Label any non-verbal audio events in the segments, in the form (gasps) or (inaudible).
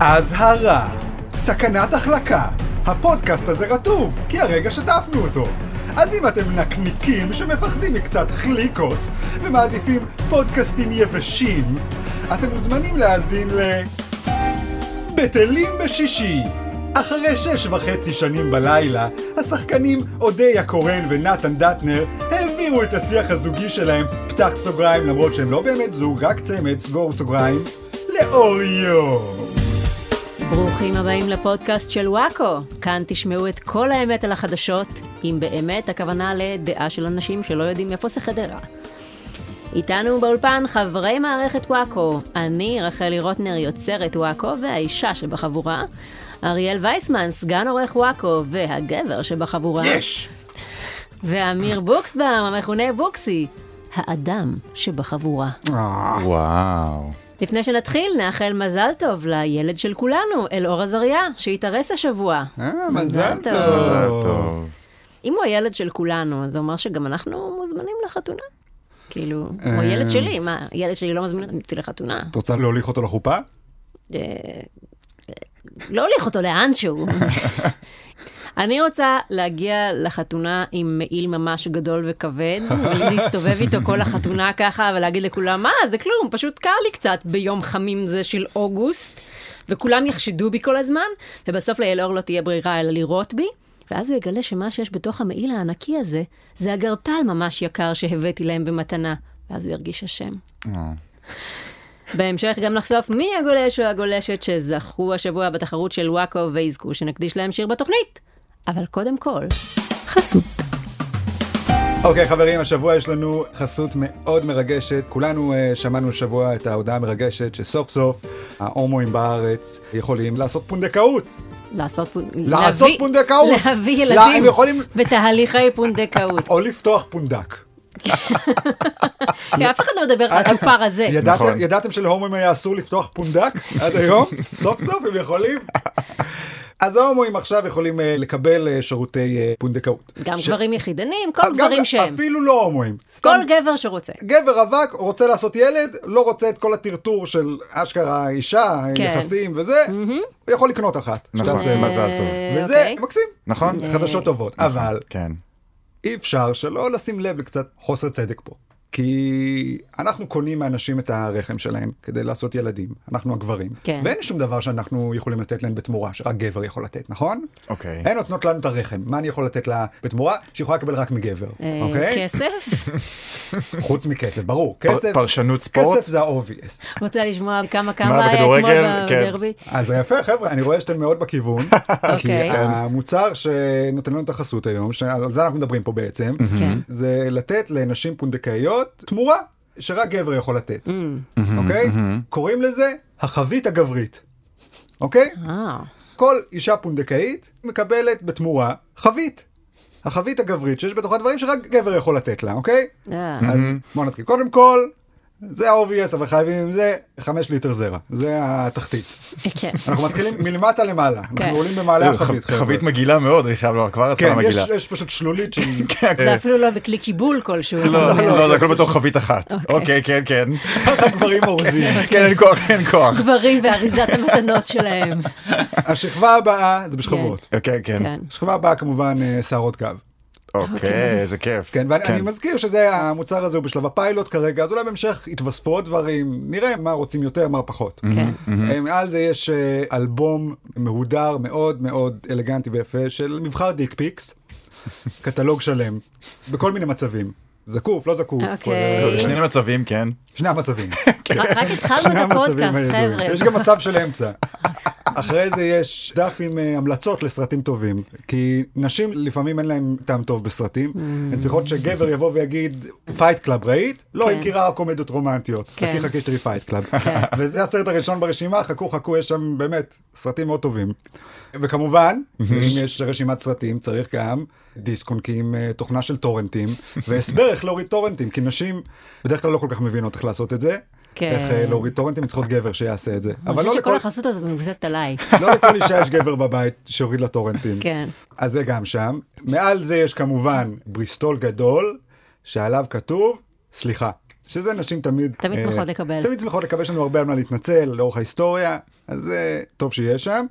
אזהרה, סכנת החלקה. הפודקאסט הזה רטוב, כי הרגע שטפנו אותו. אז אם אתם נקניקים שמפחדים מקצת חליקות ומעדיפים פודקאסטים יבשים, אתם מוזמנים להאזין ל... בטלים בשישי. אחרי שש וחצי שנים בלילה, השחקנים אודיה קורן ונתן דטנר העבירו את השיח הזוגי שלהם, פתח סוגריים למרות שהם לא באמת זוג, רק צמד, סגור סוגריים, לאור יום. ברוכים הבאים לפודקאסט של וואקו. כאן תשמעו את כל האמת על החדשות, אם באמת הכוונה לדעה של אנשים שלא יודעים איפה זה חדרה. איתנו באולפן חברי מערכת וואקו, אני רחלי רוטנר יוצרת וואקו והאישה שבחבורה, אריאל וייסמן סגן עורך וואקו והגבר שבחבורה, יש! ואמיר בוקסבאום המכונה בוקסי, האדם שבחבורה. וואו. לפני שנתחיל, נאחל מזל טוב לילד של כולנו, אלאור עזריה, שהתארס השבוע. אה, מזל טוב. מזל טוב. אם הוא הילד של כולנו, אז זה אומר שגם אנחנו מוזמנים לחתונה. כאילו, הוא אה. הילד שלי, מה, הילד שלי לא מזמין אותי לחתונה. את רוצה להוליך אותו לחופה? אה, לא הוליך אותו לאנשהו. (laughs) אני רוצה להגיע לחתונה עם מעיל ממש גדול וכבד, ולהסתובב איתו כל החתונה ככה, ולהגיד לכולם, מה, זה כלום, פשוט קר לי קצת ביום חמים זה של אוגוסט, וכולם יחשדו בי כל הזמן, ובסוף לאלאור לא תהיה ברירה אלא לירות בי, ואז הוא יגלה שמה שיש בתוך המעיל הענקי הזה, זה הגרטל ממש יקר שהבאתי להם במתנה, ואז הוא ירגיש אשם. אה. בהמשך גם לחשוף מי הגולש או הגולשת שזכו השבוע בתחרות של וואקו ויזכו שנקדיש להם שיר בתוכנית. אבל קודם כל, חסות. אוקיי חברים, השבוע יש לנו חסות מאוד מרגשת. כולנו uh, שמענו השבוע את ההודעה המרגשת שסוף סוף ההומואים בארץ יכולים לעשות פונדקאות. לעשות, פונ- לעשות להביא- פונדקאות. להביא לא, ילדים הם יכולים- בתהליכי פונדקאות. או לפתוח פונדק. (laughs) אף אחד לא מדבר על הצ'ופר הזה. ידעתם, נכון. ידעתם שלהומואים היה אסור לפתוח פונדק עד היום? (laughs) סוף סוף הם יכולים. אז ההומואים עכשיו יכולים אה, לקבל אה, שירותי אה, פונדקאות. גם ש- גברים יחידנים, כל גם- גברים שהם. אפילו לא הומואים. סתם כל גבר שרוצה. גבר רווק רוצה לעשות ילד, לא רוצה את כל הטרטור של אשכרה אישה, כן. יחסים וזה, הוא יכול לקנות אחת. נכון, שתעשה מזל טוב. וזה אוקיי. מקסים, נכון? חדשות טובות. אבל כן. אי אפשר שלא לשים לב לקצת חוסר צדק פה. כי אנחנו קונים מאנשים את הרחם שלהם כדי לעשות ילדים, אנחנו הגברים. כן. ואין שום דבר שאנחנו יכולים לתת להם בתמורה, שרק גבר יכול לתת, נכון? אוקיי. הן נותנות לנו את הרחם, מה אני יכול לתת לה בתמורה? שיכולה לקבל רק מגבר, אה, אוקיי? כסף? (laughs) חוץ מכסף, ברור. פר- כסף, פרשנות ספורט? כסף זה ה-obvious. רוצה לשמוע כמה כמה מה, היה אתמול בכדורגל? כן. בדרבי? אז זה יפה חבר'ה, אני רואה שאתם מאוד בכיוון. (laughs) כי אוקיי. המוצר שנותן לנו את החסות היום, שעל זה אנחנו מדברים פה בעצם, כן. זה לתת לנשים פונדקאיות תמורה שרק גבר יכול לתת. Mm. אוקיי? קוראים לזה החבית הגברית. אוקיי? אה, כל אישה פונדקאית מקבלת בתמורה חבית. החבית הגברית שיש בתוכה דברים שרק גבר יכול לתת לה, אוקיי? אה. אז בוא נתחיל. קודם כל, זה ה-obvious, אבל חייבים עם זה 5 ליטר זרע. זה התחתית. כן. אנחנו מתחילים מלמטה למעלה. כן. אנחנו עולים במעלה ח- החבית. חבית מגעילה מאוד, אני חייב לומר, כבר התחלה כן, יש, מגעילה. יש פשוט שלולית שהיא... (laughs) זה אפילו לא בכלי קיבול כלשהו. לא, אומר. לא, זה הכל בתוך חבית אחת. אוקיי, כן, כן. ככה גברים אורזים. (laughs) כן, אין כוח, אין כוח. גברים ואריזת המתנות שלהם. השכבה הבאה, זה בשכבות. אוקיי, כן. כן. השכבה הבאה כמובן אה, שערות גב. אוקיי, איזה כיף. כן, ואני מזכיר שזה, המוצר הזה הוא בשלב הפיילוט כרגע, אז אולי בהמשך יתווספו עוד דברים, נראה מה רוצים יותר, מה פחות. כן. אה, מעל זה יש אה, אלבום מהודר מאוד מאוד אלגנטי ויפה של מבחר dick pics, (laughs) קטלוג שלם, בכל מיני מצבים. זקוף, לא זקוף, אוקיי. שני מצבים, כן. שני המצבים. (laughs) רק התחלנו את המצבים הפודקאסט. חבר'ה. יש גם מצב של אמצע. (laughs) אחרי זה יש דף עם אה, המלצות לסרטים טובים. כי נשים לפעמים אין להם טעם טוב בסרטים. הן צריכות שגבר יבוא ויגיד, פייט קלאב ראית? לא, כן. היא מכירה רק קומדיות רומנטיות. כן. חכי חכי שתראי פייט קלאב. וזה הסרט הראשון ברשימה, חכו חכו, יש שם באמת סרטים מאוד טובים. וכמובן, אם יש רשימת סרטים, צריך גם דיסק און קי עם אה, תוכנה של טורנטים, (laughs) והסבר איך להוריד טורנטים, כי נשים בדרך כלל לא כל כך מבינות איך לעשות את זה. כן. איך אה, להוריד טורנטים, צריכות גבר שיעשה את זה. אני אבל לא חושבת שכל לכל, החסות הזאת מבוססת עליי. לא לכל אישה יש גבר בבית שיוריד לה טורנטים. כן. אז זה גם שם. מעל זה יש כמובן בריסטול גדול, שעליו כתוב, סליחה. שזה נשים תמיד... תמיד אה, שמחות לקבל. תמיד שמחות לקבל, יש לנו הרבה על מה להתנצל לאורך ההיסטוריה, אז זה טוב שיש שם.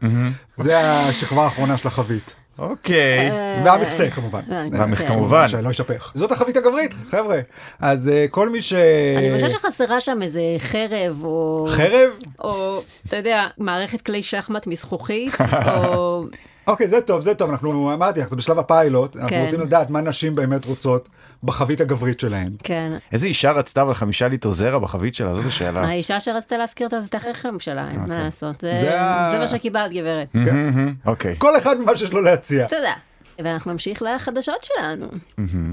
זה השכבה האחרונה של החבית. אוקיי. והמכסה כמובן. אה, והמכסה כן. כמובן. שלא יישפך. זאת החבית הגברית, חבר'ה. אז אה, כל מי ש... אני חושבת שחסרה שם איזה חרב, או... חרב? או, אתה יודע, מערכת כלי שחמט מזכוכית, (laughs) או... אוקיי, זה טוב, זה טוב, אנחנו, אמרתי לך, זה בשלב הפיילוט, אנחנו כן. רוצים לדעת מה נשים באמת רוצות בחבית הגברית שלהן. כן. איזה אישה רצתה אבל חמישה ליטר זרע בחבית שלה? זאת השאלה. האישה שרצתה להזכיר את הזכרם שלה, אין מה לעשות. זה זה זה מה שקיבלת, גברת. מהמם, אוקיי. כל אחד ממה שיש לו להציע. תודה. ואנחנו נמשיך לחדשות שלנו.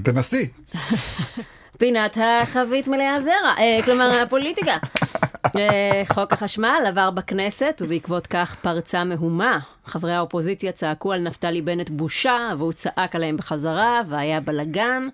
תנסי. (laughs) פינת החבית מלאה זרע, אה, כלומר הפוליטיקה. (laughs) חוק החשמל עבר בכנסת, ובעקבות כך פרצה מהומה. חברי האופוזיציה צעקו על נפתלי בנט בושה, והוא צעק עליהם בחזרה, והיה בלאגן.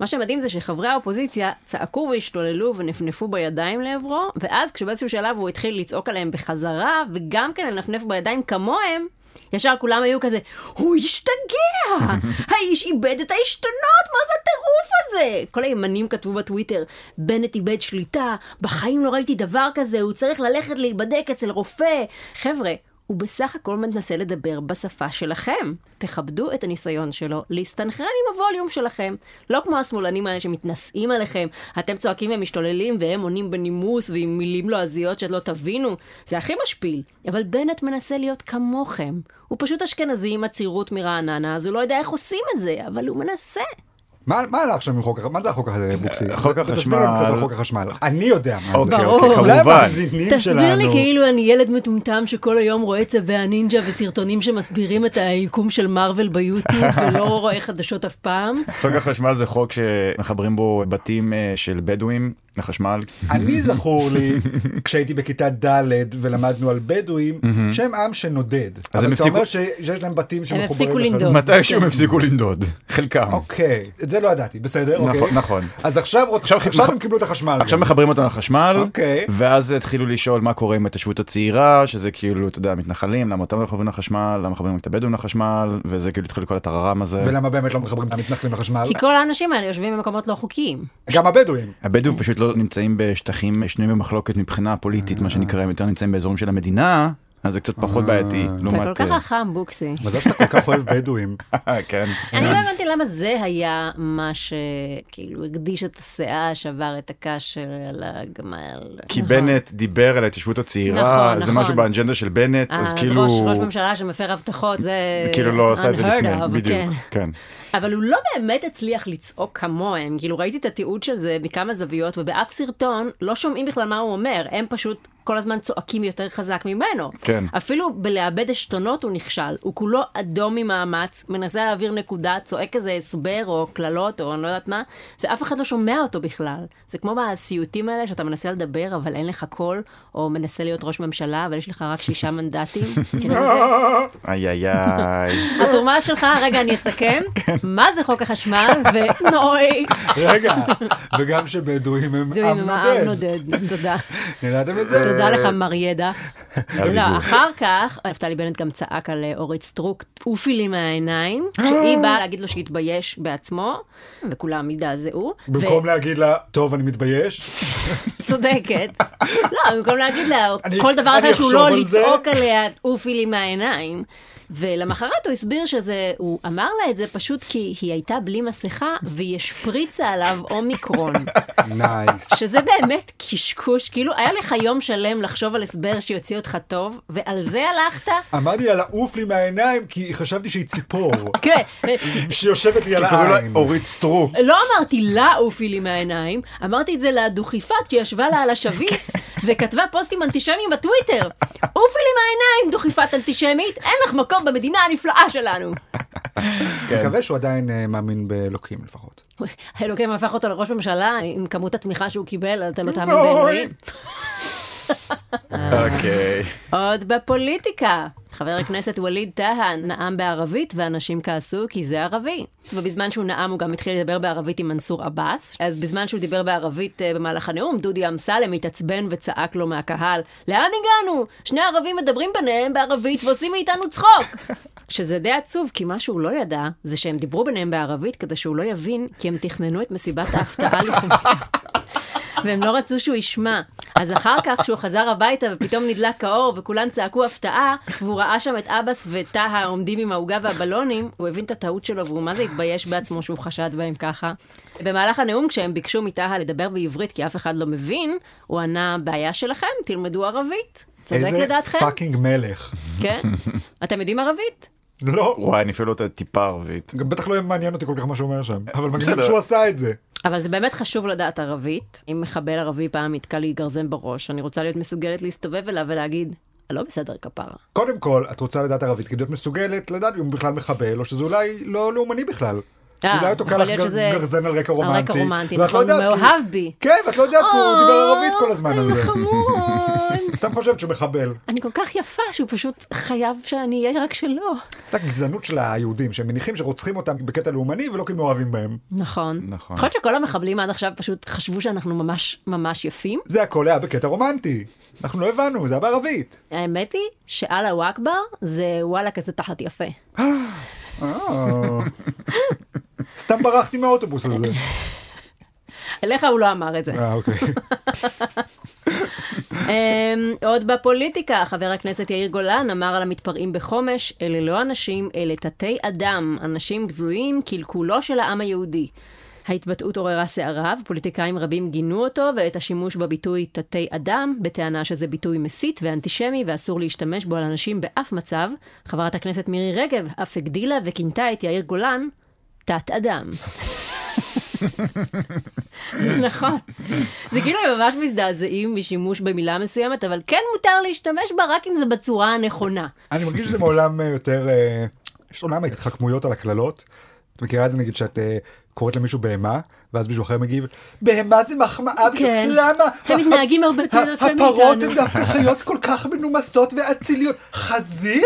מה שמדהים זה שחברי האופוזיציה צעקו והשתוללו ונפנפו בידיים לעברו, ואז כשבאיזשהו שלב הוא התחיל לצעוק עליהם בחזרה, וגם כן לנפנף בידיים כמוהם, ישר כולם היו כזה, הוא השתגע! (laughs) האיש איבד את העשתונות, מה זה הטירוף הזה? כל הימנים כתבו בטוויטר, בנט איבד שליטה, בחיים לא ראיתי דבר כזה, הוא צריך ללכת להיבדק אצל רופא. חבר'ה, הוא בסך הכל מנסה לדבר בשפה שלכם. תכבדו את הניסיון שלו להסתנכרן עם הווליום שלכם. לא כמו השמאלנים האלה שמתנשאים עליכם, אתם צועקים ומשתוללים והם עונים בנימוס ועם מילים לועזיות שלא תבינו. זה הכי משפיל. אבל בנט מנסה להיות כמוכם. הוא פשוט אשכנזי עם עצירות מרעננה, אז הוא לא יודע איך עושים את זה, אבל הוא מנסה. מה מה הלך שם עם חוק החשמל? מה זה החוק הזה, בוקסי? חוק תסביר לנו קצת על החשמל. חוק החשמל. אני יודע מה זה. אוקיי. אוקיי, אולי כמובן. המאזינים שלנו. תסביר לי כאילו אני ילד מטומטם שכל היום רואה צווי הנינג'ה וסרטונים שמסבירים את היקום של מארוול ביוטיוב (laughs) ולא רואה חדשות אף פעם. חוק החשמל זה חוק שמחברים בו בתים אה, של בדואים לחשמל. אני זכור לי כשהייתי בכיתה ד' ולמדנו על בדואים שהם עם שנודד. אז אבל הם אתה הפסיקו- אומר ש- שיש להם בתים שמחוברים הפסיקו לחשמל. לנדוד. מתישהו הם כן. הפסיקו לנדוד, חלקם. אוקיי, את זה לא ידעתי, בסדר, אוקיי. נכון, נכון. אז עכשיו הם קיבלו את החשמל. עכשיו. מחברים אותם לחשמל, אוקיי. ואז התחילו לשאול מה קורה עם ההתיישבות הצעירה, שזה כאילו, אתה יודע, מתנחלים, למה אותם לא מחברים לחשמל, למה מחברים את הבדואים לחשמל, וזה כאילו התחיל כל הטררם הזה. ולמה באמת לא מחברים את המתנחלים לחשמל? כי כל האנשים האלה יושבים במקומות לא חוקיים. גם הבדואים. הבדואים פשוט לא נמצאים בשטחים שנויים במחלוקת מבחינה פוליטית, מה שנקרא, הם יותר נמצאים באזורים של המדינה, אז זה קצת פחות בעייתי. אתה לעומת... כל כך אה, חכם, בוקסי. מזל שאתה כל כך אוהב בדואים. (laughs) כן. אני לא הבנתי למה זה היה מה שכאילו הקדיש את הסאה, שבר את הקש על הגמל. כי נכון. בנט דיבר על ההתיישבות הצעירה, נכון, זה נכון. משהו באג'נדה של בנט, אה, אז אז כאילו... ראש, ראש ממשלה שמפר הבטחות, זה כאילו לא עשה את זה לפני, בדיוק, כן. כן. אבל הוא לא באמת הצליח לצעוק כמוהם. כאילו, ראיתי את התיעוד של זה מכמה זוויות, ובאף סרטון לא שומעים בכלל מה הוא אומר. הם פשוט כל הזמן צועקים יותר חזק ממנו. כן. אפילו בלאבד עשתונות הוא נכשל. הוא כולו אדום ממאמץ, מנסה להעביר נקודה, צועק איזה הסבר או קללות או אני לא יודעת מה, ואף אחד לא שומע אותו בכלל. זה כמו בסיוטים האלה שאתה מנסה לדבר, אבל אין לך קול, או מנסה להיות ראש ממשלה, אבל יש לך רק שישה (laughs) מנדטים. (laughs) זה? איי איי איי. התרומה שלך, רגע, אני אסכם. (laughs) מה זה חוק החשמל? ונוי. רגע, וגם שבדואים הם עם. נודד. תודה. ידעתם את זה? תודה לך, מר ידע. לא. אחר כך, נפתלי בנט גם צעק על אה, אורית סטרוק, עופי לי מהעיניים, כשהיא באה להגיד לו שיתבייש בעצמו, וכולם הזדעזעו. במקום להגיד לה, טוב, אני מתבייש. צודקת. לא, במקום להגיד לה, כל דבר אחר שהוא לא. לצעוק עליה, עופי לי מהעיניים. ולמחרת הוא הסביר שזה, הוא אמר לה את זה פשוט כי היא הייתה בלי מסכה והיא השפריצה עליו אומיקרון. נייס. שזה באמת קשקוש, כאילו היה לך יום שלם לחשוב על הסבר שיוציא אותך טוב, ועל זה הלכת? אמרתי לה לעוף לי מהעיניים כי חשבתי שהיא ציפור כן, שיושבת לי על העין. אורית סטרוק. לא אמרתי לה עופי לי מהעיניים, אמרתי את זה לדוכיפת שישבה לה על השביס וכתבה פוסטים אנטישמיים בטוויטר. עופי לי מהעיניים, דוכיפת אנטישמית, אין לך מקום במדינה הנפלאה שלנו. כן. מקווה שהוא עדיין אה, מאמין באלוקים לפחות. אלוקים הפך אותו לראש ממשלה עם כמות התמיכה שהוא קיבל, אתה לא תאמין אוי. באלוהים. אוקיי. עוד בפוליטיקה. חבר הכנסת ווליד טאהא נאם בערבית ואנשים כעסו כי זה ערבי. ובזמן שהוא נאם הוא גם התחיל לדבר בערבית עם מנסור עבאס. אז בזמן שהוא דיבר בערבית אה, במהלך הנאום, דודי אמסלם התעצבן וצעק לו מהקהל, לאן הגענו? שני ערבים מדברים ביניהם בערבית ועושים מאיתנו צחוק. (laughs) שזה די עצוב, כי מה שהוא לא ידע, זה שהם דיברו ביניהם בערבית כדי שהוא לא יבין, כי הם תכננו את מסיבת ההפתעה (laughs) לכבודו. והם לא רצו שהוא ישמע. אז אחר כך, כשהוא חזר הביתה ופתאום נדלק האור וכולם צעקו הפתעה, והוא ראה שם את אבס וטהה עומדים עם העוגה והבלונים, הוא הבין את הטעות שלו והוא מה זה התבייש בעצמו שהוא חשד בהם ככה. במהלך הנאום, כשהם ביקשו מטהה לדבר בעברית כי אף אחד לא מבין, הוא ענה, בעיה שלכם, תלמדו ערבית. צודק איזה לדעתכם? fucking מלך. כן? אתם יודעים ערבית? לא, וואי, אני אפילו לא יודע טיפה ערבית. גם בטח לא מעניין אותי כל כך מה שהוא אומר שם. אבל מגניב. שהוא עשה את זה. אבל זה באמת חשוב לדעת ערבית. אם מחבל ערבי פעם יתקע לי גרזן בראש, אני רוצה להיות מסוגלת להסתובב אליו ולהגיד, לא בסדר כפרה. קודם כל, את רוצה לדעת ערבית כדי להיות מסוגלת לדעת אם הוא בכלל מחבל, או שזה אולי לא לאומני בכלל. אה, אולי הוא תוקע יכול לך גרזן על רקע רומנטי. על רקע רומנטי, ואת לא נכון, הוא מאוהב בי. כן, ואת לא יודעת, הוא דיבר ערבית כל הזמן הזה. חמוד. (laughs) סתם חושבת שהוא מחבל. אני כל כך יפה שהוא פשוט חייב שאני אהיה רק שלו. זה הגזענות של היהודים, שהם מניחים שרוצחים אותם בקטע לאומני ולא כי הם מאוהבים בהם. נכון. נכון. יכול להיות שכל המחבלים עד עכשיו פשוט חשבו שאנחנו ממש ממש יפים. זה הכל היה בקטע רומנטי. אנחנו לא הבנו, זה היה בערבית. האמת היא שאללה אכבר זה וואלה כזה תחת יפה. (gasps) (laughs) סתם ברחתי מהאוטובוס הזה. (laughs) אליך הוא לא אמר את זה. אה, אוקיי. (laughs) אמ, עוד בפוליטיקה, חבר הכנסת יאיר גולן אמר על המתפרעים בחומש, אלה לא אנשים, אלה תתי אדם, אנשים בזויים, קלקולו של העם היהודי. ההתבטאות עוררה סערה, ופוליטיקאים רבים גינו אותו ואת השימוש בביטוי תתי אדם, בטענה שזה ביטוי מסית ואנטישמי ואסור להשתמש בו על אנשים באף מצב. חברת הכנסת מירי רגב אף הגדילה וכינתה את יאיר גולן תת אדם. זה נכון. זה כאילו הם ממש מזדעזעים משימוש במילה מסוימת, אבל כן מותר להשתמש בה רק אם זה בצורה הנכונה. אני מרגיש שזה מעולם אה, יותר, אה, יש עולם ההתחכמויות על הקללות. את מכירה את זה נגיד שאת אה, קוראת למישהו בהמה, ואז מישהו אחר מגיב, בהמה זה מחמאה, כן. למה? הם מתנהגים הרבה יותר ה- יפה הפרות מאיתנו." הן דווקא חיות כל כך מנומסות ואציליות. חזיר?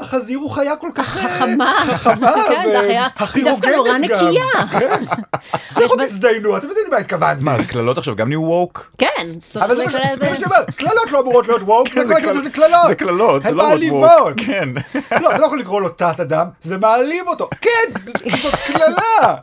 החזיר הוא חיה כל כך אה, חכמה. חכמה, (laughs) כן, זה החיה והכי דווקא נורא. נקייה. כן. (laughs) לכו תזדיינו, אתם יודעים למה התכוונתי. מה, אז קללות עכשיו גם נהיו ווק? כן, אבל זה מה זה זה. שאני אומר, קללות לא אמורות להיות זה כן, כל הקטע קל- של קללות. זה קללות, זה לא מעליבות. ווק. כן. לא, אתה לא יכול לקרוא לו תת אדם, זה מעליב אותו. כן, זאת קללה.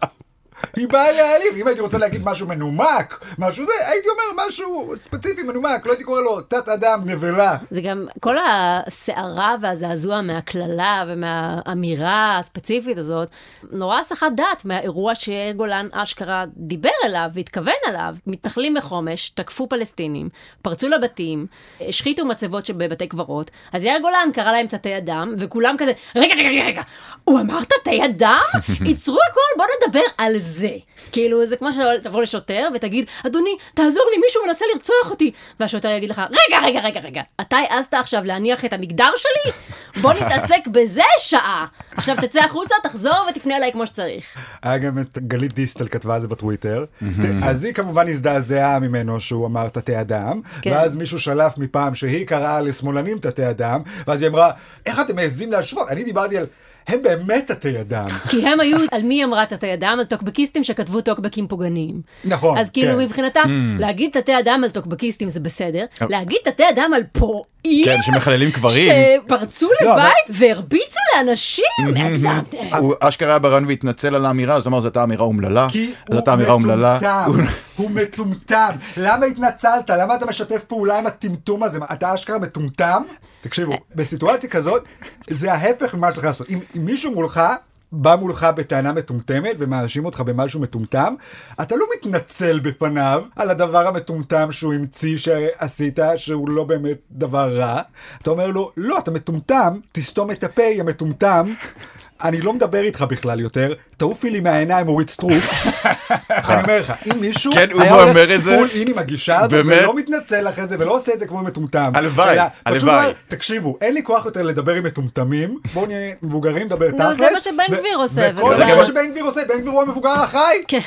היא באה להעליב, אם הייתי רוצה להגיד משהו מנומק, משהו זה, הייתי אומר משהו ספציפי מנומק, לא הייתי קורא לו תת אדם נבלה. זה גם כל הסערה והזעזוע מהקללה ומהאמירה הספציפית הזאת, נורא הסחת דעת מהאירוע שיאיר גולן אשכרה דיבר אליו והתכוון אליו. מתנחלים בחומש, תקפו פלסטינים, פרצו לבתים, השחיתו מצבות שבבתי קברות, אז יאיר גולן קרא להם תתי אדם, וכולם כזה, רגע, רגע, רגע, רגע, הוא אמר תתי אדם? (laughs) ייצרו הכל, בוא נדבר על זה. כאילו, זה כמו שתבוא לשוטר ותגיד, אדוני, תעזור לי, מישהו מנסה לרצוח אותי. והשוטר יגיד לך, רגע, רגע, רגע, רגע, אתה העזת עכשיו להניח את המגדר שלי? בוא נתעסק (laughs) בזה שעה. עכשיו תצא החוצה, תחזור ותפנה אליי כמו שצריך. היה גם את גלית דיסטל כתבה על זה בטוויטר, אז היא כמובן הזדעזעה ממנו שהוא אמר תתי אדם, כן. ואז מישהו שלף מפעם שהיא קראה לשמאלנים תתי אדם, ואז היא אמרה, איך אתם מעזים להשוות? אני דיברתי על, הם באמת תתי אדם. (laughs) כי הם היו, על מי אמרה תתי אדם? על טוקבקיסטים שכתבו טוקבקים פוגעניים. נכון, אז כאילו כן. מבחינתם, להגיד תתי אדם על טוקבקיסטים זה בסדר, להגיד תתי אדם על פורעים, כן, שמחללים קברים. שפרצו לא, לבית והרביצו לאנשים, הגזמתם. הוא אשכרה היה ברעיון והתנצל על האמירה, אז הוא אמר, זאת הייתה אמירה אומללה. כי זאת אומללה. מטומטם, הוא מטומטם. למה התנצלת? למה אתה משתף פעולה עם הטמטום הזה? אתה אשכרה מטומטם? תקשיבו, בסיטואציה כזאת, זה ההפך ממה שצריך לעשות. אם אם מישהו מולך... בא מולך בטענה מטומטמת ומאשים אותך במשהו מטומטם, אתה לא מתנצל בפניו על הדבר המטומטם שהוא המציא שעשית, שהוא לא באמת דבר רע. אתה אומר לו, לא, אתה מטומטם, תסתום את הפה, יא מטומטם. אני לא מדבר איתך בכלל יותר, תעופי לי מהעיניים אורית סטרוק. (laughs) אני אומר לך, אם מישהו כן, היה אומר הולך את זה. full in עם הגישה הזאת? ולא מתנצל אחרי זה, ולא עושה את זה כמו מטומטם. הלוואי, הלוואי. אומר, תקשיבו, אין לי כוח יותר לדבר עם מטומטמים, בואו נהיה מבוגרים, נדבר נו, תכלס. זה מה שבן גביר עושה, זה מה- מה שבן גביר עושה, בן גביר הוא המבוגר האחראי. כן,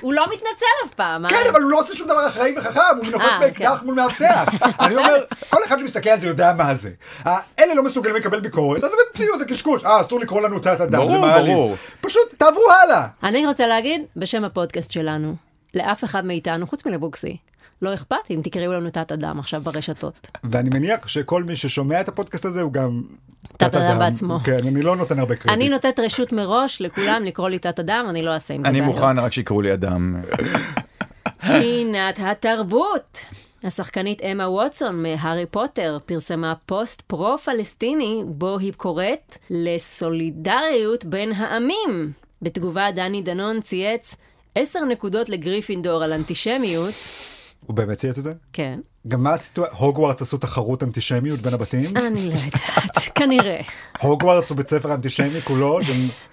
הוא לא מתנצל אף פעם. אה? כן, אבל הוא לא עושה שום דבר אחראי וחכם, הוא מנופף אה, באקדח מול מאבטח. (laughs) אני אומר, כל אחד שמסתכל על זה יודע מה זה. אה, אלה לא מסוגלים לקבל ביקורת, אז הם המציאו, זה קשקוש. אה, אסור לקרוא לנו תת אדם, זה ברור, מעליב. ברור. פשוט תעברו הלאה. אני רוצה להגיד, בשם הפודקאסט שלנו, לאף אחד מאיתנו, חוץ מלבוקסי, לא אכפת אם תקראו לנו תת אדם עכשיו ברשתות. ואני מניח שכל מי ששומע את הפודקאסט הזה הוא גם תת-אדם בעצמו. כן, אני לא נותן הרבה קרדיט. אני נותנת רשות מראש לכולם לקרוא לי תת אדם, אני לא אעשה עם זה אני בעיות. מוכן רק שיקראו לי אדם. (laughs) פינת התרבות. השחקנית אמה ווטסון מהארי פוטר פרסמה פוסט פרו-פלסטיני בו היא קוראת לסולידריות בין העמים. בתגובה דני דנון צייץ עשר נקודות לגריפינדור על אנטישמיות. הוא באמת צייץ את זה? כן. גם מה הסיטואציה? הוגוורטס עשו תחרות אנטישמיות בין הבתים? אני לא יודעת, כנראה. הוגוורטס הוא בית ספר אנטישמי כולו? לא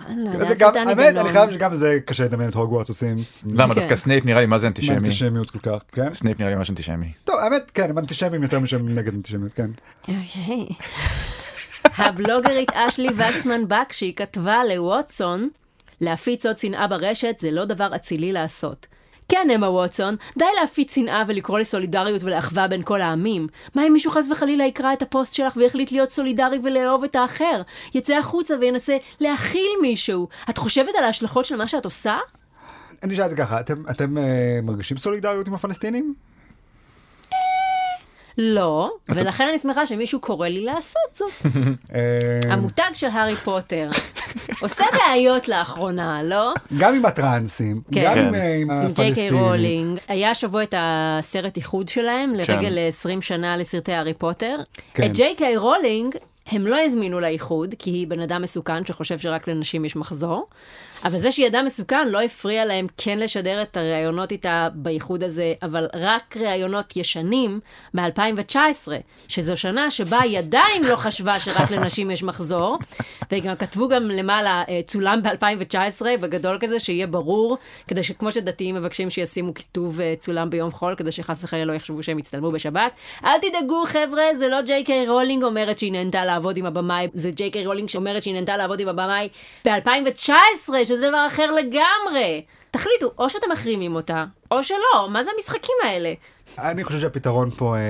האמת, דנון. אני חייב שגם זה קשה לדמיין את הוגוורטס עושים. למה כן. דווקא סנייפ נראה לי מה זה אנטישמי? אנטישמיות כל כך, כן? סנייפ נראה לי ממש אנטישמי. טוב, האמת, כן, הם אנטישמים יותר משהם נגד אנטישמיות, כן. אוקיי. הבלוגרית אשלי וקסמן בקשי כתבה לווטסון, להפיץ עוד שנאה ברשת זה לא דבר אצילי לעשות. כן, אמה ווטסון, די להפיץ שנאה ולקרוא לסולידריות ולאחווה בין כל העמים. מה אם מישהו חס וחלילה יקרא את הפוסט שלך ויחליט להיות סולידרי ולאהוב את האחר? יצא החוצה וינסה להכיל מישהו. את חושבת על ההשלכות של מה שאת עושה? אני אשאל את זה ככה, אתם- אתם אה, מרגישים סולידריות עם הפלסטינים? לא, ולכן אני שמחה שמישהו קורא לי לעשות זאת. (laughs) אה, המותג של הארי פוטר עושה בעיות לאחרונה, לא? גם עם הטרנסים, כן. גם עם, כן. אה, עם עם ג'יי קיי הפלסטינים. רולינג. היה השבוע את הסרט איחוד שלהם לרגל 20 שנה לסרטי הארי פוטר. כן. את ג'יי קיי רולינג הם לא הזמינו לאיחוד, כי היא בן אדם מסוכן שחושב שרק לנשים יש מחזור. אבל זה שהיא אדם מסוכן לא הפריע להם כן לשדר את הראיונות איתה באיחוד הזה, אבל רק ראיונות ישנים מ-2019, שזו שנה שבה היא עדיין לא חשבה שרק לנשים יש מחזור, וגם כתבו גם למעלה, אה, צולם ב-2019, בגדול כזה, שיהיה ברור, כדי שכמו שדתיים מבקשים שישימו כיתוב אה, צולם ביום חול, כדי שחס וחלילה לא יחשבו שהם הצטלמו בשבת. אל תדאגו חבר'ה, זה לא ג'יי קיי רולינג אומרת שהיא נהנתה לעבוד עם הבמאי, זה ג'יי קיי רולינג שאומרת שהיא נהנתה לעבוד עם הבמאי ב-2019, שזה דבר אחר לגמרי. תחליטו, או שאתם מחרימים אותה, או שלא, מה זה המשחקים האלה? אני חושב שהפתרון פה אה,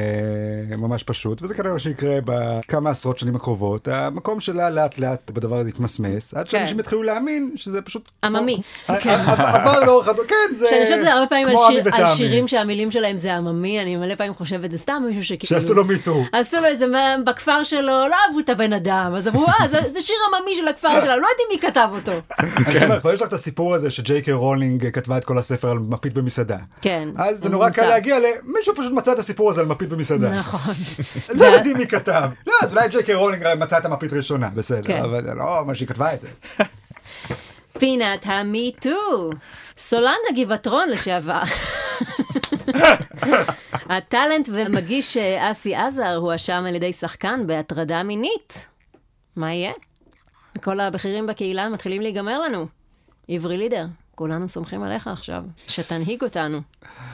ממש פשוט, וזה כנראה מה שיקרה בכמה עשרות שנים הקרובות. המקום שלה לאט לאט בדבר הזה יתמסמס, עד שאנשים יתחילו להאמין שזה פשוט... עממי. כמו- כן. ע- עבר לאורך הדור, כן, זה... שאני חושבת זה הרבה פעמים על, שיר, על. שירים שהמילים שלהם זה עממי, אני מלא פעמים חושבת, זה סתם מישהו שכאילו... שעשו לו מיטו. עשו לו איזה בכפר שלו, לא אהבו את הבן אדם, אז אמרו, אה, זה, זה שיר עממי של הכפר שלנו, לא יודעים מי כתב אותו. אומר, כבר יש לך את הסיפור הזה שג'יי רולינג כתבה את כל הספר על מפית במסעדה. כן. אז זה נורא. קל להגיע ל... מישהו פשוט מצא את הסיפור הזה על מפית במסעדה. נכון. (laughs) לא יודעים מי כתב. לא, אז אולי ג'יי קיי רולינג מצא את המפית ראשונה, כן. בסדר, אבל זה לא מה שהיא כתבה את זה. (laughs) פינת המיטו. סולן הגבעתרון לשעבר. (laughs) הטאלנט ומגיש אה, אסי עזר הואשם על ידי שחקן בהטרדה מינית. מה יהיה? כל הבכירים בקהילה מתחילים להיגמר לנו. עברי לידר, כולנו סומכים עליך עכשיו, שתנהיג אותנו.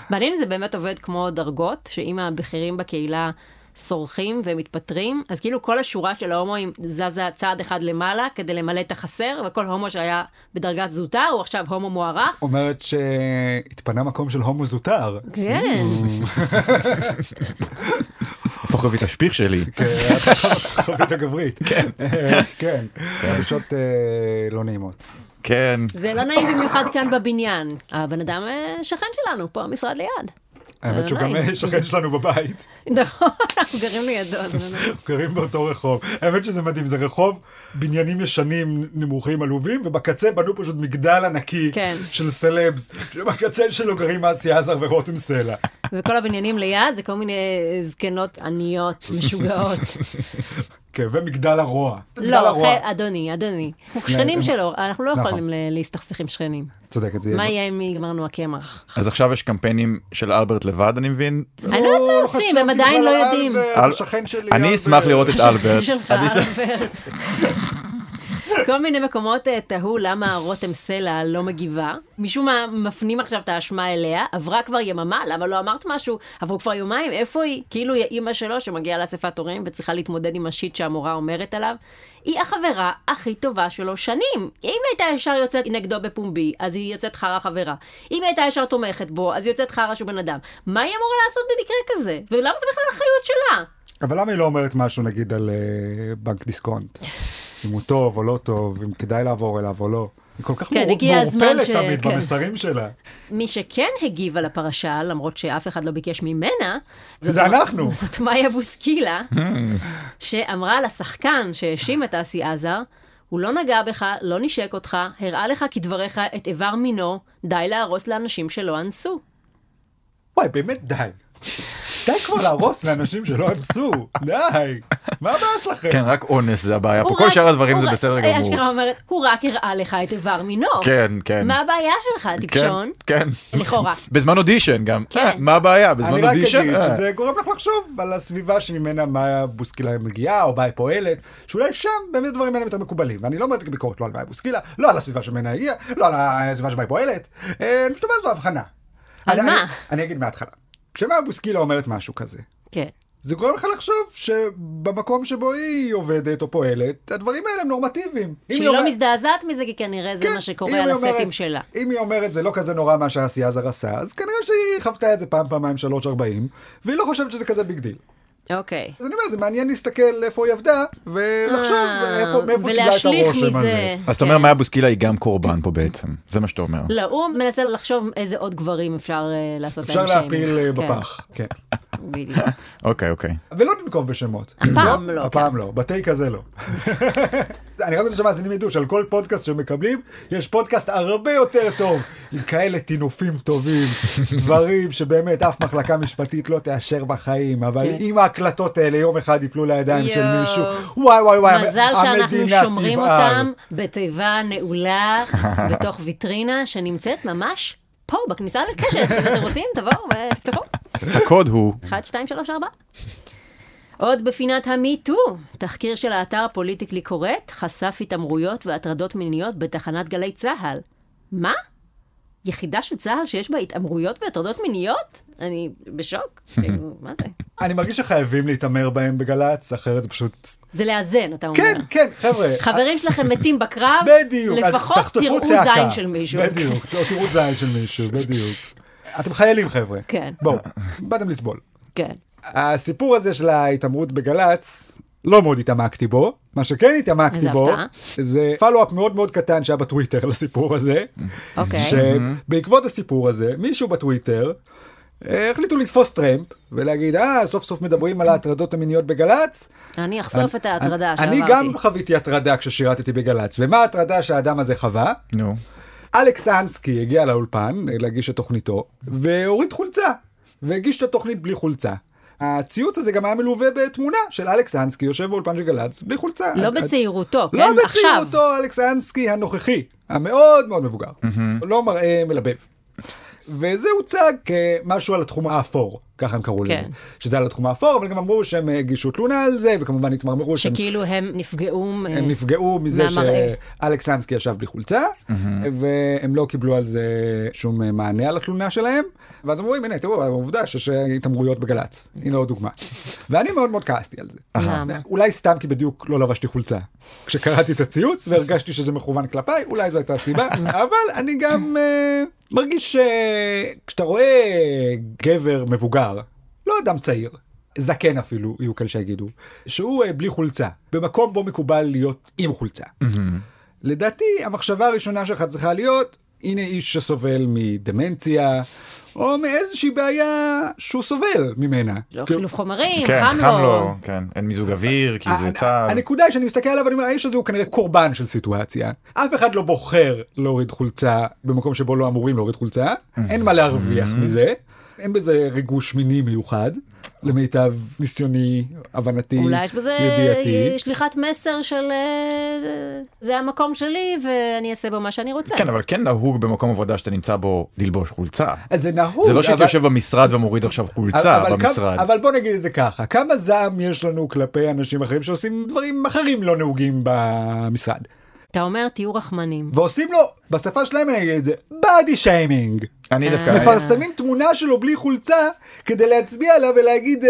מעניין אם זה באמת עובד כמו דרגות, שאם הבכירים בקהילה סורחים ומתפטרים, אז כאילו כל השורה של ההומואים זזה צעד אחד למעלה כדי למלא את החסר, וכל הומו שהיה בדרגת זוטר הוא עכשיו הומו מוערך. אומרת שהתפנה מקום של הומו זוטר. כן, (laughs) איפה חבית השפיך שלי? חבית הגברית. כן. כן. חדשות אה, לא נעימות. כן. זה לא נעים במיוחד כאן בבניין. הבן אדם אה, שכן שלנו, פה המשרד ליד. האמת שהוא גם. אה, שכן שלנו בבית. נכון, אנחנו גרים לידו, זה לא. (laughs) גרים באותו רחוב. האמת שזה מדהים, זה רחוב בניינים ישנים, נמוכים, עלובים, ובקצה בנו פשוט מגדל ענקי כן. של סלבס, שבקצה שלו גרים אסי עזר ורותם סלע. וכל הבניינים ליד זה כל מיני זקנות עניות, משוגעות. (laughs) כן, ומגדל הרוע. מגדל לא, הרוע. אחי, אדוני, אדוני. אנחנו שכנים שלו, אנחנו לא נכון. יכולים ל- להסתכסך עם שכנים. צודקת, זה מה יהיה... יהיה אם יגמרנו הקמח? אז עכשיו יש קמפיינים של אלברט לבד, אני מבין? אני לא יודעת מה עושים, הם עדיין לא יודעים. השכן. אני. אשמח לראות את השכן אלברט. (laughs) שלך, אני ש- אלברט. כל מיני מקומות אה, תהו למה רותם סלע לא מגיבה. משום מה מפנים עכשיו את האשמה אליה. עברה כבר יממה, למה לא אמרת משהו? עברו כבר יומיים, איפה היא? כאילו היא אימא שלו שמגיעה לאספת הורים וצריכה להתמודד עם השיט שהמורה אומרת עליו. היא החברה הכי טובה שלו שנים. אם הייתה ישר יוצאת נגדו בפומבי, אז היא יוצאת חרא חברה. אם הייתה ישר תומכת בו, אז היא יוצאת חרא שהוא בן אדם. מה היא אמורה לעשות במקרה כזה? ולמה זה בכלל אחריות שלה? אבל למה היא לא אומרת משהו נגיד על אה, בנק דיסקונט? אם הוא טוב או לא טוב, אם כדאי לעבור אליו או לא. היא כל כך כן, מעורפלת ש- תמיד כן. במסרים שלה. מי שכן הגיב על הפרשה, למרות שאף אחד לא ביקש ממנה, זאת זה אנחנו. (laughs) זאת מאיה בוסקילה, שאמרה לשחקן שהאשים את אסי עזר, הוא לא נגע בך, לא נשק אותך, הראה לך כדבריך את איבר מינו, די להרוס לאנשים שלא אנסו. וואי, באמת די. די כבר להרוס לאנשים שלא אנסו, די. מה הבעיה שלכם? כן, רק אונס זה הבעיה פה, כל שאר הדברים זה בסדר אשכרה גמור. אומרת, הוא רק הראה לך את איבר מינו. כן, כן. מה הבעיה שלך, טיפשון? כן, כן. לכאורה. בזמן אודישן גם. כן. אה, מה הבעיה? בזמן אני רק אודישן? אגיד אה. שזה גורם לך לחשוב על הסביבה שממנה מאיה בוסקילה מגיעה, או בה היא פועלת, שאולי שם באמת הדברים האלה יותר מקובלים. ואני לא אומר את זה כביקורת, לא על מאיה בוסקילה, לא על הסביבה שממנה הגיעה, לא על הסביבה שבה היא פועלת. אה, אני פשוט אומר זו הבחנה. על מה? אני אגיד מההתחלה. כשמאיה בוסקילה אומרת משהו כזה, כן. זה גורם לך לחשוב שבמקום שבו היא עובדת או פועלת, הדברים האלה הם נורמטיביים. שהיא היא לא אומרת- מזדעזעת מזה, כי כנראה זה כן, מה שקורה על אומרת- הסטים שלה. אם היא אומרת זה לא כזה נורא מה שהסיזר עשה, אז כנראה שהיא חוותה את זה פעם, פעמיים, שלוש, ארבעים, והיא לא חושבת שזה כזה ביג דיל. אוקיי. אז אני אומר, זה מעניין להסתכל איפה היא עבדה, ולחשוב אה, איפה, מאיפה קיבלה את ולהשליך הרושם מזה. הזה. אז אתה אומר כן. מאיה בוסקילה היא גם קורבן פה בעצם, זה מה שאתה אומר. לא, הוא מנסה לחשוב איזה עוד גברים אפשר אה, לעשות אפשר להם להפיל אה, כן, בפח, כן. בדיוק. (laughs) אוקיי, אוקיי. ולא ננקוב בשמות. הפעם לא, הפעם כן. לא, בטייק הזה לא. (laughs) אני רק רוצה שהמאזינים ידעו שעל כל פודקאסט שמקבלים, יש פודקאסט הרבה יותר טוב, עם כאלה טינופים טובים, (laughs) דברים שבאמת אף מחלקה משפטית לא תאשר בחיים, אבל. אם ההקלטות האלה יום אחד ייפלו לידיים של יואו. מישהו, וואי וואי וואי, מזל שאנחנו המדינה שומרים תבער. אותם בתיבה נעולה (laughs) בתוך ויטרינה שנמצאת ממש פה בכניסה לקשת. אם אתם רוצים, תבואו ותפתחו. הקוד הוא 1, 2, 3, 4. עוד בפינת המיטו, תחקיר של האתר פוליטיקלי קורט חשף התעמרויות והטרדות מיניות בתחנת גלי צה"ל. מה? יחידה של צה"ל שיש בה התעמרויות והטרדות מיניות? אני בשוק. (laughs) כאילו, מה זה? אני מרגיש שחייבים להתעמר בהם בגל"צ, אחרת זה פשוט... זה לאזן, אתה אומר. כן, כן, חבר'ה. חברים שלכם מתים בקרב, בדיוק. לפחות תראו. זין של מישהו. בדיוק, או תראו זין של מישהו, בדיוק. אתם חיילים חבר'ה. כן. בואו, באתם לסבול. כן. הסיפור הזה של ההתעמרות בגל"צ, לא מאוד התעמקתי בו. מה שכן התעמקתי בו, הפתעה. זה פלו-אפ מאוד מאוד קטן שהיה בטוויטר לסיפור הזה. אוקיי. שבעקבות הסיפור הזה, מישהו בטוויטר, אה, החליטו לתפוס טרמפ ולהגיד, אה, סוף סוף מדברים על ההטרדות המיניות בגל"צ. אני אחשוף את ההטרדה אני שעברתי. גם חוויתי הטרדה כששירתתי בגל"צ, ומה ההטרדה שהאדם הזה חווה? נו. אלכס אנסקי הגיע לאולפן אה, להגיש את תוכניתו, והוריד חולצה, והגיש את התוכנית בלי חולצה. הציוץ הזה גם היה מלווה בתמונה של אלכס אנסקי יושב באולפן של גל"צ בלי חולצה. לא בצעירותו, כן? לא עכשיו. בצעירותו, אלכס אנסקי הנוכחי, המאוד מאוד מבוגר, לא מראה מלבב. וזה הוצג כמשהו על התחום האפור, ככה הם קראו לזה. כן. שזה על התחום האפור, אבל גם אמרו שהם הגישו תלונה על זה, וכמובן התמרמרו שהם שכאילו הם נפגעו. אה, הם נפגעו מזה מהמראה. שאלכס אנסקי ישב בלי חולצה, והם לא קיבלו על זה שום אה, מענה על התלונה שלהם, ואז אמרו, הנה, תראו, העובדה שיש אה, התעמרויות בגל"צ, הנה עוד דוגמה. ואני מאוד מאוד כעסתי על זה. למה? אולי סתם כי בדיוק לא לבשתי חולצה. כשקראתי את הציוץ והרגשתי שזה מכוון כלפיי, אולי זו הייתה הסיבה, (laughs) אבל אני גם אה, מרגיש שכשאתה רואה גבר מבוגר, לא אדם צעיר, זקן אפילו, יהיו כאלה שיגידו, שהוא אה, בלי חולצה, במקום בו מקובל להיות עם חולצה. לדעתי, המחשבה הראשונה שלך צריכה להיות, הנה איש שסובל מדמנציה, או מאיזושהי בעיה שהוא סובל ממנה. לא כאילו, חילוף חומרים, כן, חם לו. כן, אין מיזוג אוויר, כי זה צה"ל. הנקודה היא שאני מסתכל עליו ואני אומר, האיש הזה הוא כנראה קורבן של סיטואציה. אף אחד לא בוחר להוריד חולצה במקום שבו לא אמורים להוריד חולצה, אין מה להרוויח מזה, אין בזה ריגוש מיני מיוחד, למיטב ניסיוני, הבנתי, אולי יש בזה ידיעתי. שליחת מסר של אה, זה המקום שלי ואני אעשה בו מה שאני רוצה. כן, אבל כן נהוג במקום עבודה שאתה נמצא בו ללבוש חולצה. אז זה נהוג, זה לא שהייתי אבל- יושב במשרד ומוריד עכשיו חולצה אבל כמה- במשרד. אבל בוא נגיד את זה ככה, כמה זעם יש לנו כלפי אנשים אחרים שעושים דברים אחרים לא נהוגים במשרד. אתה אומר תהיו רחמנים. ועושים לו, בשפה שלהם אני אגיד את זה, body shaming. אני דווקא... מפרסמים תמונה שלו בלי חולצה כדי להצביע עליו ולהגיד אה,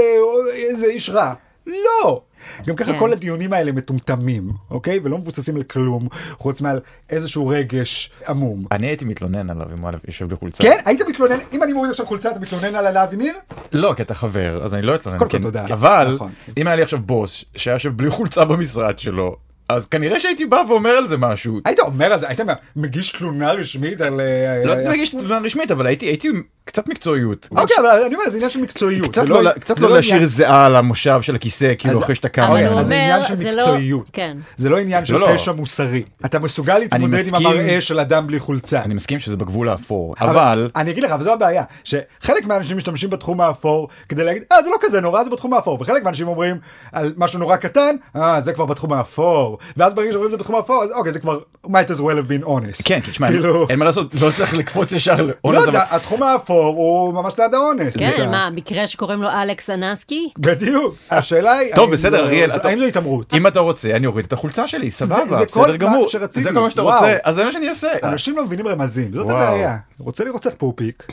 איזה איש רע. לא! גם ככה כן. כל הדיונים האלה מטומטמים, אוקיי? ולא מבוססים על כלום, חוץ מעל איזשהו רגש עמום. אני הייתי מתלונן עליו אם הוא יושב בחולצה. כן? היית מתלונן, אם אני מוריד עכשיו חולצה, אתה מתלונן על הלאבי ניר? לא, כי אתה חבר, אז אני לא אתלונן. קודם כל כן. תודה. אבל, נכון. אם היה לי עכשיו בוס שהיה יושב בלי חולצה במשרד שלו, אז כנראה שהייתי בא ואומר על זה משהו. היית אומר על זה, היית מגיש תלונה רשמית על... אה, לא אה, מגיש תלונה רשמית, אבל הייתי, הייתי קצת מקצועיות. אוקיי, אבל אני אומר, זה עניין של מקצועיות. קצת לא, קצת זה לא להשאיר זיעה על המושב של הכיסא, כאילו אחרי שאתה קם. אוקיי, אז זה עניין של לא- מקצועיות. כן. זה לא עניין של לא, לא. פשע מוסרי. אתה מסוגל להתמודד עם המראה של אדם בלי חולצה. אני מסכים שזה בגבול האפור, אבל אני אגיד לך, אבל זו הבעיה, שחלק מהאנשים משתמשים בתחום האפור כדי להגיד, אה, זה לא כזה נורא, זה בתחום האפור, וחלק מהאנשים אומרים על משהו נורא קטן, אה, זה כבר בתחום האפור, ואז ברגע שאומרים זה בתחום האפור, אז אוקיי, זה כבר might as well have been honest. כן, תשמע, כאילו, אין מה לעשות, לא צריך לקפוץ ישר לא, לאונס, זה- התחום האפור הוא ממש ליד האונס. זה- כן, מה, מקרה שקוראים לו אלכס אנסקי? בדיוק, השאלה היא, טוב, האם בסדר, אריאל, האם זו התעמרות? אם אתה רוצה, אני אוריד את החולצה שלי, סבבה, זה כל בסדר מה גמור. זה כל מה שאתה. רוצה, אז זה מה שאני אעשה. אנשים לא מבינים רמזים, זאת. הבעיה. רוצה לראות קצת פופיק.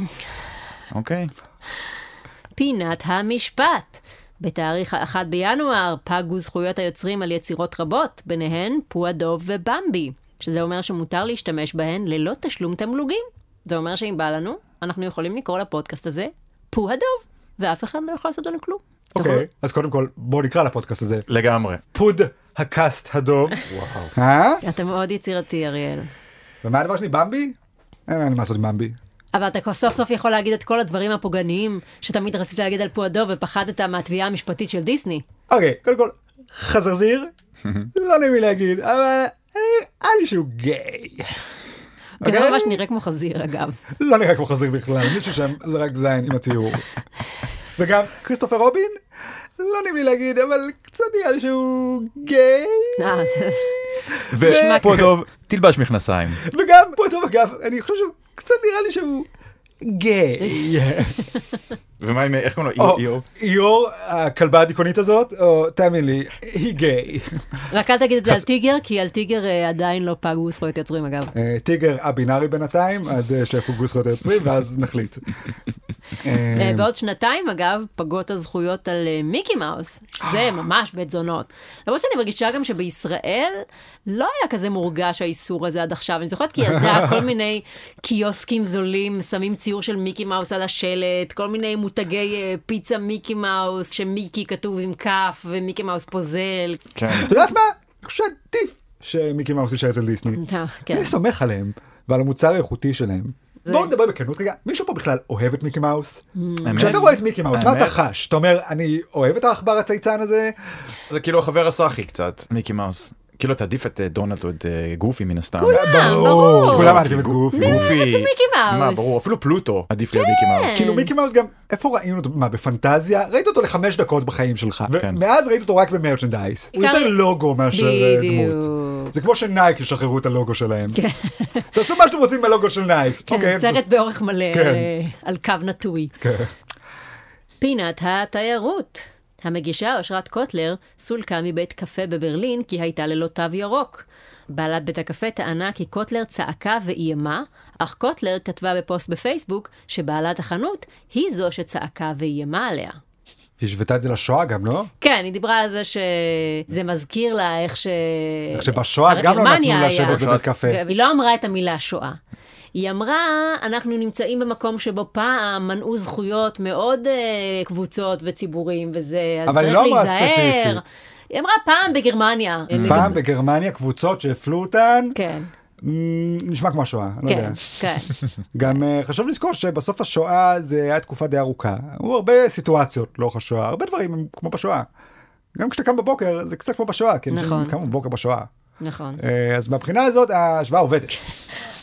אוקיי. פינת המשפט. בתאריך ה-1 בינואר פגו זכויות היוצרים על יצירות רבות, ביניהן פו הדוב ובמבי, שזה אומר שמותר להשתמש בהן ללא תשלום תמלוגים. זה אומר שאם בא לנו, אנחנו יכולים לקרוא לפודקאסט הזה פו הדוב, ואף אחד לא יכול לעשות לנו כלום. אוקיי, אז קודם כל, בוא נקרא לפודקאסט הזה. לגמרי. פוד הקאסט הדוב. אה? אתה מאוד יצירתי, אריאל. ומה הדבר שלי? במבי? אין לי מה לעשות עם במבי. אבל אתה סוף סוף יכול להגיד את כל הדברים הפוגעניים שתמיד רצית להגיד על פו הדוב ופחדת מהתביעה המשפטית של דיסני. אוקיי, קודם כל, חזרזיר, לא נעים לי להגיד, אבל אה, היה לי שהוא גיי. זה אוקיי? ממש נראה כמו חזיר, אגב. לא נראה כמו חזיר בכלל, מישהו שם זרק זין עם הציור. (laughs) וגם כריסטופר רובין, לא נעים לי להגיד, אבל קצת נראה לי שהוא גיי. אה, זה- ופה טוב, תלבש מכנסיים. וגם, פה טוב אגב, אני חושב שהוא קצת נראה לי שהוא גיי. (laughs) (laughs) ומה עם, איך קוראים לו? איו? איור, הכלבה הדיכאונית הזאת, או תאמין לי, היא גיי. רק אל תגיד את זה על טיגר, כי על טיגר אה, עדיין לא פגו זכויות יוצרים, אגב. אה, טיגר הבינארי בינתיים, עד אה, שיפוגו זכויות היוצרים, ואז נחליט. בעוד שנתיים, אגב, פגות הזכויות על מיקי מאוס. זה ממש בית זונות. למרות שאני מרגישה גם שבישראל לא היה כזה מורגש האיסור הזה עד עכשיו. אני זוכרת כילדה (laughs) כל מיני קיוסקים זולים, שמים ציור של מיקי מאוס על השלט, כל מיני מותגי אה, פיצה מיקי מאוס, שמיקי כתוב עם כף ומיקי מאוס פוזל. כן. את יודעת מה? אני חושב שעדיף שמיקי מאוס יישאר אצל דיסני. אה, כן. אני סומך עליהם, ועל המוצר האיכותי שלהם. בואו נדבר בכנות רגע, מישהו פה בכלל אוהב את מיקי מאוס? האמת- כשאתה רואה את מיקי מאוס, מה אתה חש? אתה אומר, אני אוהב את העכבר הצייצן הזה? זה כאילו החבר הסאחי קצת, מיקי מאוס. כאילו תעדיף את אה, דונלד או את אה, גופי מן הסתם. ברור. כולם מעדיפים את גופי. גופי. מיקי מאוס. מה, ברור, אפילו פלוטו עדיף להיות מיקי מאוס. כאילו מיקי מאוס גם, איפה ראינו אותו? מה, בפנטזיה? ראית אותו לחמש דקות בחיים שלך. ומאז ראית אותו רק במרצ'נדייז. הוא יותר לוגו מאשר אה. דמות. זה כמו שנייק ישחררו את הלוגו שלהם. תעשו מה שאתם רוצים בלוגו של נייק. כן, אוקיי, סרט באורך מלא כן. אה, על קו נטוי. כן. פינת התיירות. המגישה אושרת קוטלר סולקה מבית קפה בברלין כי הייתה ללא תו ירוק. בעלת בית הקפה טענה כי קוטלר צעקה ואיימה, אך קוטלר כתבה בפוסט בפייסבוק שבעלת החנות היא זו שצעקה ואיימה עליה. היא השוותה את זה לשואה גם, לא? כן, היא דיברה על זה שזה מזכיר לה איך ש... איך שבשואה גם לא נתנו לשבת בבית קפה. והיא לא אמרה את המילה שואה. היא אמרה, אנחנו נמצאים במקום שבו פעם מנעו זכויות מאוד אה, קבוצות וציבורים וזה, אז אבל היא צריך לא אמרה להיזהר. ספציפית. היא אמרה פעם בגרמניה. פעם בגרמניה קבוצות שהפלו אותן, כן, נשמע כמו השואה, לא כן, יודע. כן. (laughs) גם אה, חשוב לזכור שבסוף השואה זה היה תקופה די ארוכה. היו הרבה סיטואציות לאורך השואה, הרבה דברים הם כמו בשואה. גם כשאתה קם בבוקר זה קצת כמו בשואה, כי אנשים נכון. קמו בבוקר בשואה. נכון. אה, אז מהבחינה הזאת ההשוואה עובדת.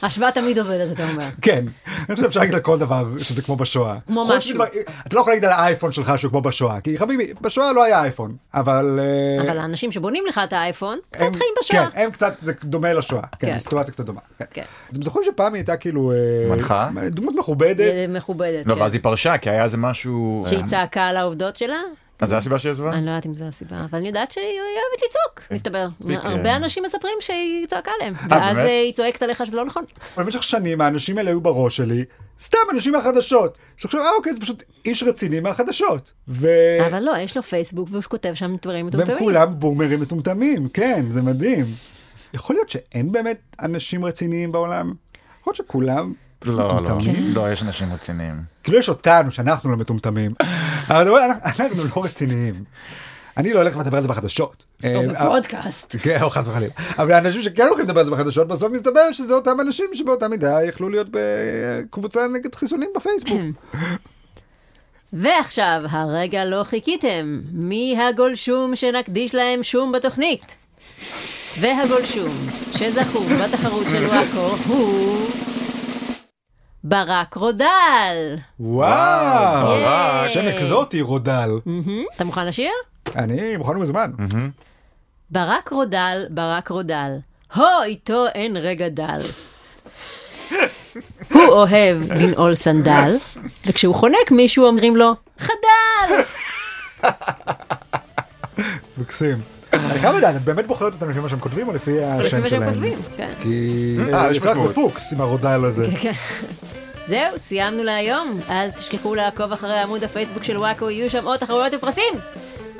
השוואה תמיד עובדת, אתה אומר. כן, אני חושב שאפשר להגיד על כל דבר שזה כמו בשואה. כמו חוץ משהו. מדבר- אתה לא יכול להגיד על האייפון שלך שהוא כמו בשואה, כי חביבי, בשואה לא היה אייפון, אבל... אה, אבל האנשים שבונים לך את האייפון, קצת חיים בשואה. כן, הם קצת, זה דומה לשואה. כן, כן. זו סיטואציה קצת דומה. כן. כן. אתם זוכרים שפעם היא הייתה כאילו... אה, מנחה? דמות מכובדת. אה, מכובדת, לא, כן. ואז היא פרשה, כי היה איזה משהו... שהיא צעקה על העובדות שלה? אז זו הסיבה שהיא עזבה? אני לא יודעת אם זו הסיבה, אבל אני יודעת שהיא אוהבת לצעוק, מסתבר. מספיק, הרבה אה. אנשים מספרים שהיא צועקה עליהם, ואז? אה, היא צועקת עליך שזה לא נכון. במשך שנים האנשים האלה היו בראש שלי, סתם אנשים מהחדשות. שעכשיו, אה אוקיי, זה פשוט איש רציני מהחדשות. ו... אבל לא, יש לו פייסבוק והוא כותב שם דברים והם מטומטמים. כולם בומרים מטומטמים, כן, זה מדהים. יכול להיות שאין באמת אנשים רציניים בעולם? יכול להיות שכולם פשוט לא, לא, מטומטמים? לא, יש אנשים רציניים. כאילו יש אותנו שאנחנו לא מטומטמים, אבל אנחנו- לא רציניים. אני לא הולך לדבר על זה בחדשות. או אה, בפודקאסט. כן, או חס וחלילה. אבל האנשים שכן הולכים לדבר על זה בחדשות, בסוף מסתבר שזה אותם אנשים שבאותה מידה יכלו להיות בקבוצה נגד חיסונים בפייסבוק. (laughs) ועכשיו, הרגע לא חיכיתם. מי הגולשום שנקדיש להם שום בתוכנית? והגולש שזכו בתחרות של וואקו הוא... ברק רודל. וואו, ברק. שם אקזוטי רודל. אתה מוכן לשיר? אני מוכן ומזמן. ברק רודל, ברק רודל. הו, איתו אין רגע דל. (laughs) הוא אוהב לנעול סנדל, וכשהוא חונק מישהו אומרים לו, חדל! מקסים. אני חייב לדעת, את באמת בוחרת אותם לפי מה שהם כותבים או לפי לפי השם מה שהם שלהם? כותבים, כן. כי אה, יש לך משמעות. בפוקס עם הרודל הזה. כן. (laughs) זהו, סיימנו להיום. אל תשכחו לעקוב אחרי עמוד הפייסבוק של וואקו, יהיו שם עוד תחרויות ופרסים.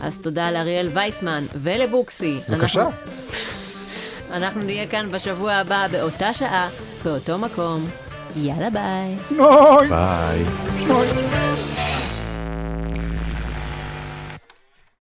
אז תודה לאריאל וייסמן ולבוקסי. בבקשה. אנחנו- אנחנו נהיה כאן בשבוע הבא באותה שעה, באותו מקום. יאללה ביי. ביי. נוי.